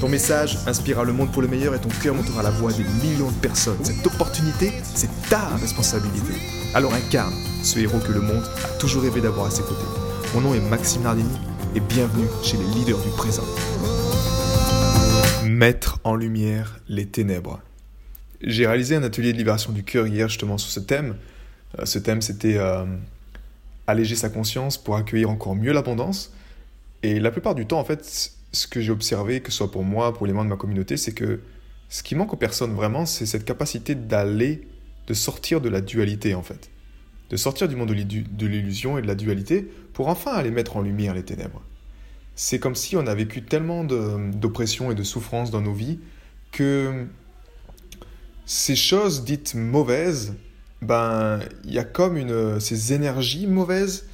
Ton message inspirera le monde pour le meilleur et ton cœur montera la voix des millions de personnes. Cette opportunité, c'est ta responsabilité. Alors incarne ce héros que le monde a toujours rêvé d'avoir à ses côtés. Mon nom est Maxime Nardini et bienvenue chez les leaders du présent. Mettre en lumière les ténèbres. J'ai réalisé un atelier de libération du cœur hier justement sur ce thème. Euh, ce thème c'était euh, alléger sa conscience pour accueillir encore mieux l'abondance. Et la plupart du temps en fait ce que j'ai observé, que ce soit pour moi, pour les membres de ma communauté, c'est que ce qui manque aux personnes vraiment, c'est cette capacité d'aller, de sortir de la dualité en fait. De sortir du monde de l'illusion et de la dualité pour enfin aller mettre en lumière les ténèbres. C'est comme si on a vécu tellement d'oppression et de souffrance dans nos vies que ces choses dites mauvaises, ben, il y a comme une, ces énergies mauvaises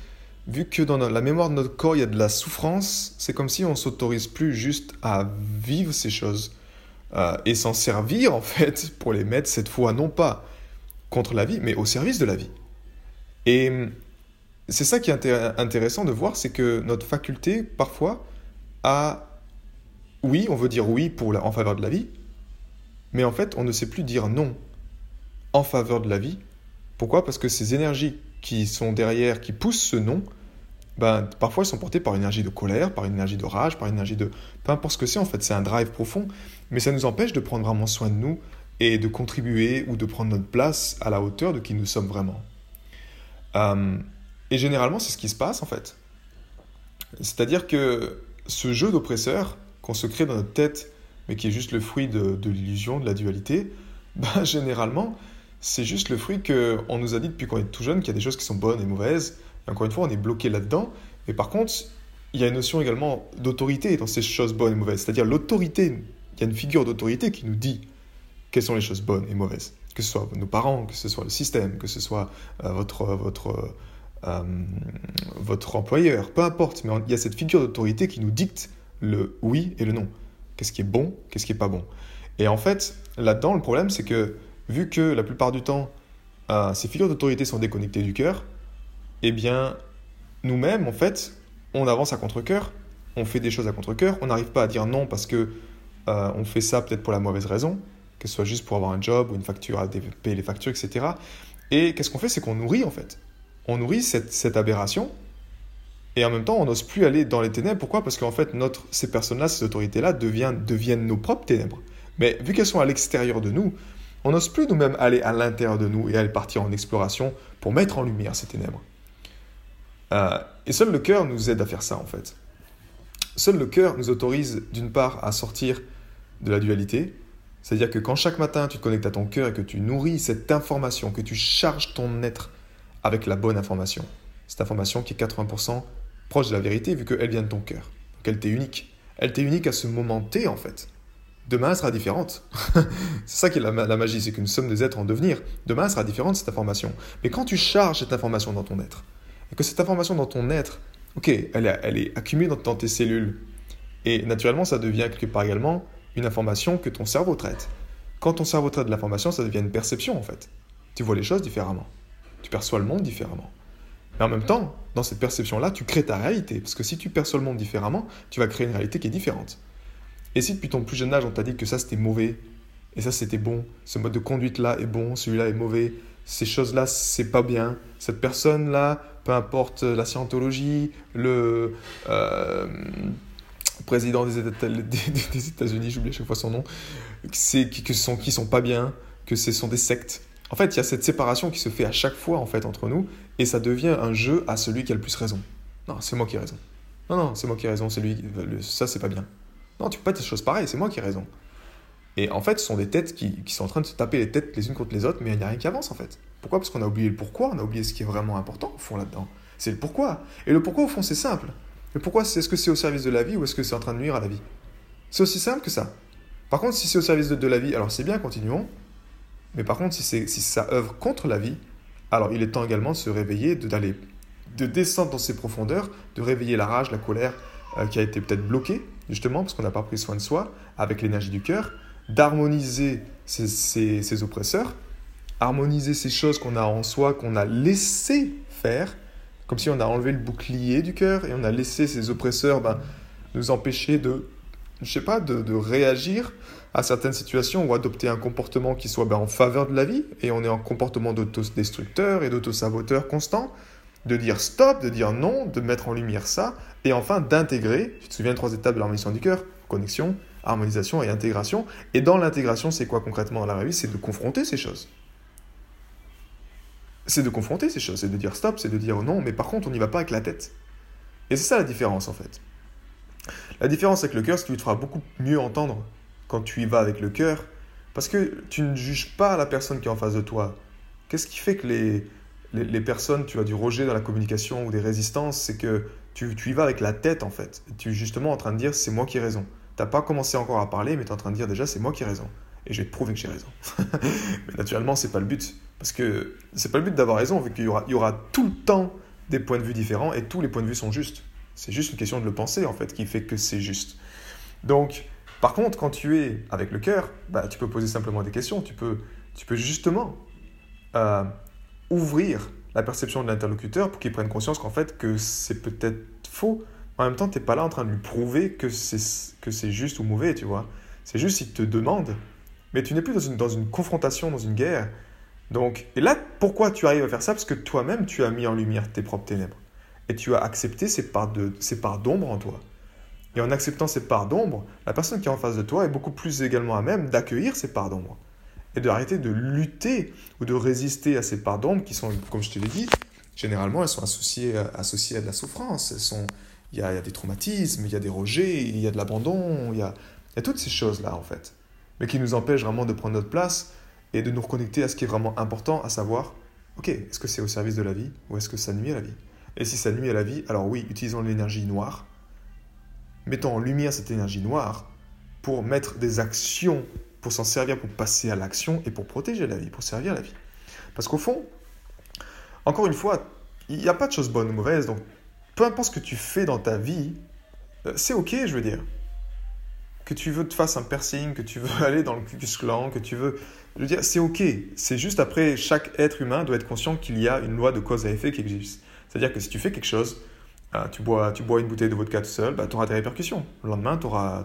vu que dans la mémoire de notre corps, il y a de la souffrance, c'est comme si on s'autorise plus juste à vivre ces choses euh, et s'en servir en fait pour les mettre cette fois non pas contre la vie, mais au service de la vie. Et c'est ça qui est intéressant de voir, c'est que notre faculté parfois a, oui, on veut dire oui pour en faveur de la vie, mais en fait on ne sait plus dire non en faveur de la vie. Pourquoi? Parce que ces énergies qui sont derrière, qui poussent ce nom, ben, parfois elles sont portées par une énergie de colère, par une énergie de rage, par une énergie de... Peu importe ce que c'est, en fait, c'est un drive profond, mais ça nous empêche de prendre vraiment soin de nous et de contribuer ou de prendre notre place à la hauteur de qui nous sommes vraiment. Euh, et généralement, c'est ce qui se passe, en fait. C'est-à-dire que ce jeu d'oppresseur qu'on se crée dans notre tête, mais qui est juste le fruit de, de l'illusion, de la dualité, ben, généralement, c'est juste le fruit qu'on nous a dit depuis qu'on est tout jeune qu'il y a des choses qui sont bonnes et mauvaises. Et encore une fois, on est bloqué là-dedans. Mais par contre, il y a une notion également d'autorité dans ces choses bonnes et mauvaises. C'est-à-dire l'autorité, il y a une figure d'autorité qui nous dit quelles sont les choses bonnes et mauvaises. Que ce soit nos parents, que ce soit le système, que ce soit euh, votre, votre, euh, votre employeur, peu importe. Mais il y a cette figure d'autorité qui nous dicte le oui et le non. Qu'est-ce qui est bon, qu'est-ce qui est pas bon. Et en fait, là-dedans, le problème, c'est que vu que la plupart du temps, euh, ces figures d'autorité sont déconnectées du cœur, eh bien, nous-mêmes, en fait, on avance à contre-cœur, on fait des choses à contre-cœur, on n'arrive pas à dire non parce que euh, on fait ça peut-être pour la mauvaise raison, que ce soit juste pour avoir un job ou une facture à payer les factures, etc. Et qu'est-ce qu'on fait? C'est qu'on nourrit, en fait. On nourrit cette, aberration, et en même temps, on n'ose plus aller dans les ténèbres. Pourquoi? Parce qu'en fait, ces personnes-là, ces autorités-là deviennent, deviennent nos propres ténèbres. Mais vu qu'elles sont à l'extérieur de nous, on n'ose plus nous-mêmes aller à l'intérieur de nous et aller partir en exploration pour mettre en lumière ces ténèbres. Euh, et seul le cœur nous aide à faire ça en fait. Seul le cœur nous autorise d'une part à sortir de la dualité, c'est-à-dire que quand chaque matin tu te connectes à ton cœur et que tu nourris cette information, que tu charges ton être avec la bonne information, cette information qui est 80% proche de la vérité vu qu'elle vient de ton cœur, qu'elle t'est unique. Elle t'est unique à ce moment T en fait. Demain, sera différente. c'est ça qui est la, magie, c'est que nous sommes des êtres en devenir. Demain, sera différente, cette information. Mais quand tu charges cette information dans ton être, et que cette information dans ton être, ok, elle est, accumulée dans, tes cellules, et naturellement, ça devient quelque part également une information que ton cerveau traite. Quand ton cerveau traite de l'information, ça devient une perception, en fait. Tu vois les choses différemment. Tu perçois le monde différemment. Mais en même temps, dans cette perception-là, tu crées ta réalité. Parce que si tu perçois le monde différemment, tu vas créer une réalité qui est différente. Et si depuis ton plus jeune âge, on t'a dit que ça c'était mauvais, et ça c'était bon, ce mode de conduite-là est bon, celui-là est mauvais, ces choses-là c'est pas bien, cette personne-là, peu importe la scientologie, le euh, président des, États-Unis, j'oublie à chaque fois son nom, qui, sont, qui sont pas bien, que ce sont des sectes. En fait, il y a cette séparation qui se fait à chaque fois en fait entre nous, et ça devient un jeu à celui qui a le plus raison. Non, c'est moi qui ai raison. Non, non, c'est moi qui ai raison, c'est lui, ça c'est pas bien. Non, tu peux pas dire des choses pareilles, c'est moi qui ai raison. Et en fait, ce sont des têtes qui, sont en train de se taper les têtes les unes contre les autres, mais il n'y a rien qui avance en fait. Pourquoi? Parce qu'on a oublié le pourquoi, on a oublié ce qui est vraiment important au fond là-dedans. C'est le pourquoi. Et le pourquoi au fond c'est simple. Le pourquoi, c'est est-ce que c'est au service de la vie ou est-ce que c'est en train de nuire à la vie? C'est aussi simple que ça. Par contre, si c'est au service de, la vie, alors c'est bien, continuons. Mais par contre, si, ça œuvre contre la vie, alors il est temps également de se réveiller, d'aller, de, descendre dans ses profondeurs, de réveiller la rage, la colère euh, qui a été peut-être bloquée, justement, parce qu'on n'a pas pris soin de soi, avec l'énergie du cœur, d'harmoniser ces, oppresseurs, harmoniser ces choses qu'on a en soi, qu'on a laissé faire, comme si on a enlevé le bouclier du cœur et on a laissé ces oppresseurs ben, nous empêcher de, je sais pas, de, réagir à certaines situations ou adopter un comportement qui soit ben, en faveur de la vie, et on est en comportement d'autodestructeur et d'autosaboteur constant, de dire stop, de dire non, de mettre en lumière ça, et enfin d'intégrer, tu te souviens, trois étapes de l'harmonisation du cœur, connexion, harmonisation et intégration. Et dans l'intégration, c'est quoi concrètement dans la vie C'est de confronter ces choses. C'est de confronter ces choses, c'est de dire stop, c'est de dire non, mais par contre, on n'y va pas avec la tête. Et c'est ça la différence en fait. La différence avec le cœur, c'est que tu te feras beaucoup mieux entendre quand tu y vas avec le cœur, parce que tu ne juges pas la personne qui est en face de toi. Qu'est-ce qui fait que les, les, personnes, tu as du rejet dans la communication ou des résistances, c'est que tu, tu, y vas avec la tête en fait. Tu es justement en train de dire c'est moi qui ai raison. T'as pas commencé encore à parler, mais tu es en train de dire déjà c'est moi qui ai raison. Et je vais te prouver que j'ai raison. mais naturellement, c'est pas le but. Parce que c'est pas le but d'avoir raison, vu qu'il y aura, il y aura tout le temps des points de vue différents et tous les points de vue sont justes. C'est juste une question de le penser en fait qui fait que c'est juste. Donc, par contre, quand tu es avec le cœur, bah, tu peux poser simplement des questions. Tu peux, tu peux justement euh, ouvrir la perception de l'interlocuteur pour qu'il prenne conscience qu'en fait que c'est peut-être faux. En même temps, tu n'es pas là en train de lui prouver que c'est, juste ou mauvais, tu vois. C'est juste qu'il te demande. Mais tu n'es plus dans une, dans une confrontation, dans une guerre. Donc, et là, pourquoi tu arrives à faire ça? Parce que toi-même, tu as mis en lumière tes propres ténèbres. Et tu as accepté ces parts, ces parts d'ombre en toi. Et en acceptant ces parts d'ombre, la personne qui est en face de toi est beaucoup plus également à même d'accueillir ces parts d'ombre et d'arrêter de lutter ou de résister à ces parts d'ombre qui sont, comme je te l'ai dit, généralement elles sont associées, associées à de la souffrance. Elles sont, il y, a, des traumatismes, il y a des rejets, il y a de l'abandon, il y a, y a toutes ces choses-là en fait, mais qui nous empêchent vraiment de prendre notre place et de nous reconnecter à ce qui est vraiment important, à savoir, ok, est-ce que c'est au service de la vie ou est-ce que ça nuit à la vie? Et si ça nuit à la vie, alors oui, utilisons l'énergie noire, mettons en lumière cette énergie noire pour mettre des actions pour s'en servir, pour passer à l'action et pour protéger la vie, pour servir la vie. Parce qu'au fond, encore une fois, il n'y a pas de choses bonnes ou mauvaises, donc peu importe ce que tu fais dans ta vie, euh, c'est ok, je veux dire. Que tu veux te fasses un piercing, que tu veux aller dans le cucus clan, que tu veux. Je veux dire, c'est ok. C'est juste après, chaque être humain doit être conscient qu'il y a une loi de cause à effet qui existe. C'est-à-dire que si tu fais quelque chose, euh, tu, bois, tu bois une bouteille de vodka tout seul, bah, tu auras des répercussions. Le lendemain, tu auras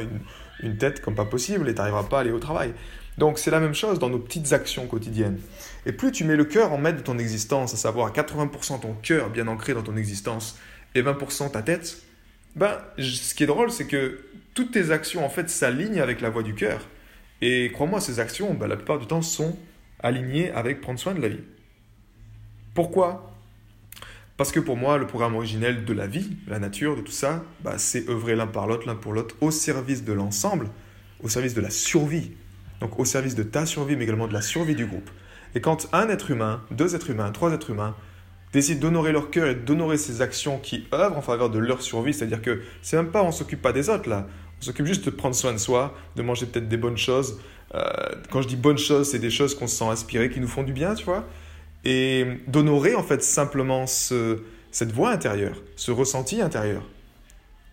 une, une tête comme pas possible et tu n'arriveras pas à aller au travail. Donc c'est la même chose dans nos petites actions quotidiennes. Et plus tu mets le cœur en maître de ton existence, à savoir 80% ton cœur bien ancré dans ton existence et 20% ta tête, ben, ce qui est drôle, c'est que toutes tes actions en fait s'alignent avec la voix du cœur. Et crois-moi, ces actions, ben, la plupart du temps, sont alignées avec prendre soin de la vie. Pourquoi? Parce que pour moi, le programme originel de la vie, la nature, de tout ça, bah, c'est œuvrer l'un par l'autre, l'un pour l'autre, au service de l'ensemble, au service de la survie. Donc au service de ta survie, mais également de la survie du groupe. Et quand un être humain, deux êtres humains, trois êtres humains décident d'honorer leur cœur et d'honorer ces actions qui œuvrent en faveur de leur survie, c'est-à-dire que c'est même pas on s'occupe pas des autres là, on s'occupe juste de prendre soin de soi, de manger peut-être des bonnes choses. Euh, quand je dis bonnes choses, c'est des choses qu'on se sent inspirées, qui nous font du bien, tu vois et d'honorer en fait simplement ce, cette voix intérieure, ce ressenti intérieur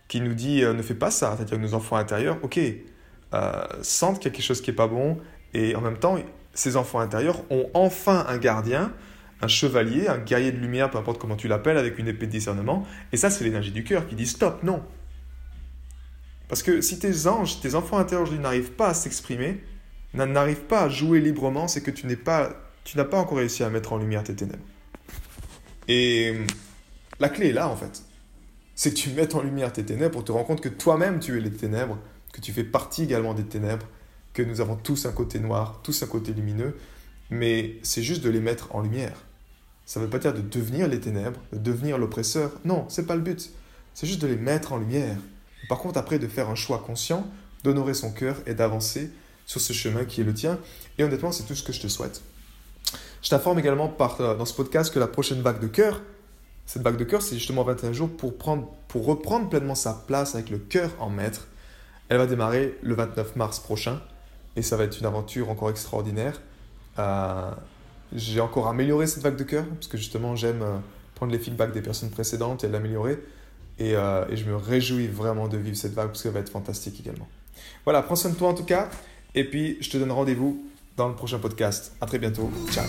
qui nous dit euh, ne fais pas ça, c'est-à-dire que nos enfants intérieurs, ok, euh, sentent qu'il y a quelque chose qui n'est pas bon et en même temps, ces enfants intérieurs ont enfin un gardien, un chevalier, un guerrier de lumière, peu importe comment tu l'appelles, avec une épée de discernement. Et ça, c'est l'énergie du cœur qui dit stop, non. Parce que si tes anges, tes enfants intérieurs n'arrivent pas à s'exprimer, n'arrivent pas à jouer librement, c'est que tu n'es pas tu n'as pas encore réussi à mettre en lumière tes ténèbres. Et la clé est là, en fait. C'est que tu mettes en lumière tes ténèbres pour te rendre compte que toi-même tu es les ténèbres, que tu fais partie également des ténèbres, que nous avons tous un côté noir, tous un côté lumineux, mais c'est juste de les mettre en lumière. Ça ne veut pas dire de devenir les ténèbres, de devenir l'oppresseur. Non, c'est pas le but. C'est juste de les mettre en lumière. Par contre, après, de faire un choix conscient, d'honorer son cœur et d'avancer sur ce chemin qui est le tien. Et honnêtement, c'est tout ce que je te souhaite. Je t'informe également euh, dans ce podcast que la prochaine vague de cœur, cette vague de cœur, c'est justement 21 jours pour, prendre, pour reprendre pleinement sa place avec le cœur en maître, Elle va démarrer le 29 mars prochain et ça va être une aventure encore extraordinaire. Euh, j'ai encore amélioré cette vague de cœur parce que justement j'aime euh, prendre les feedbacks des personnes précédentes et l'améliorer. Et, je me réjouis vraiment de vivre cette vague parce qu'elle va être fantastique également. Voilà, prends soin de toi en tout cas. Et puis je te donne rendez-vous dans le prochain podcast. À très bientôt. Ciao.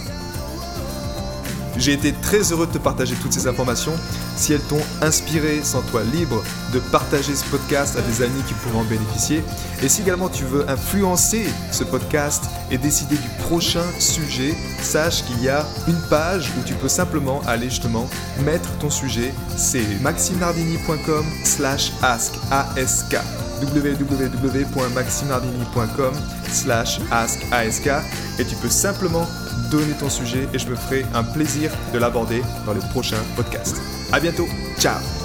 J'ai été très heureux de te partager toutes ces informations. Si elles t'ont inspiré, sens-toi libre de partager ce podcast à des amis qui pourront en bénéficier. Et si également tu veux influencer ce podcast et décider du prochain sujet, sache qu'il y a une page où tu peux simplement aller justement mettre ton sujet. C'est maximardini.com slash ask www.maximardini.com slash ask et tu peux simplement donner ton sujet et je me ferai un plaisir de l'aborder dans les prochains podcasts. À bientôt, ciao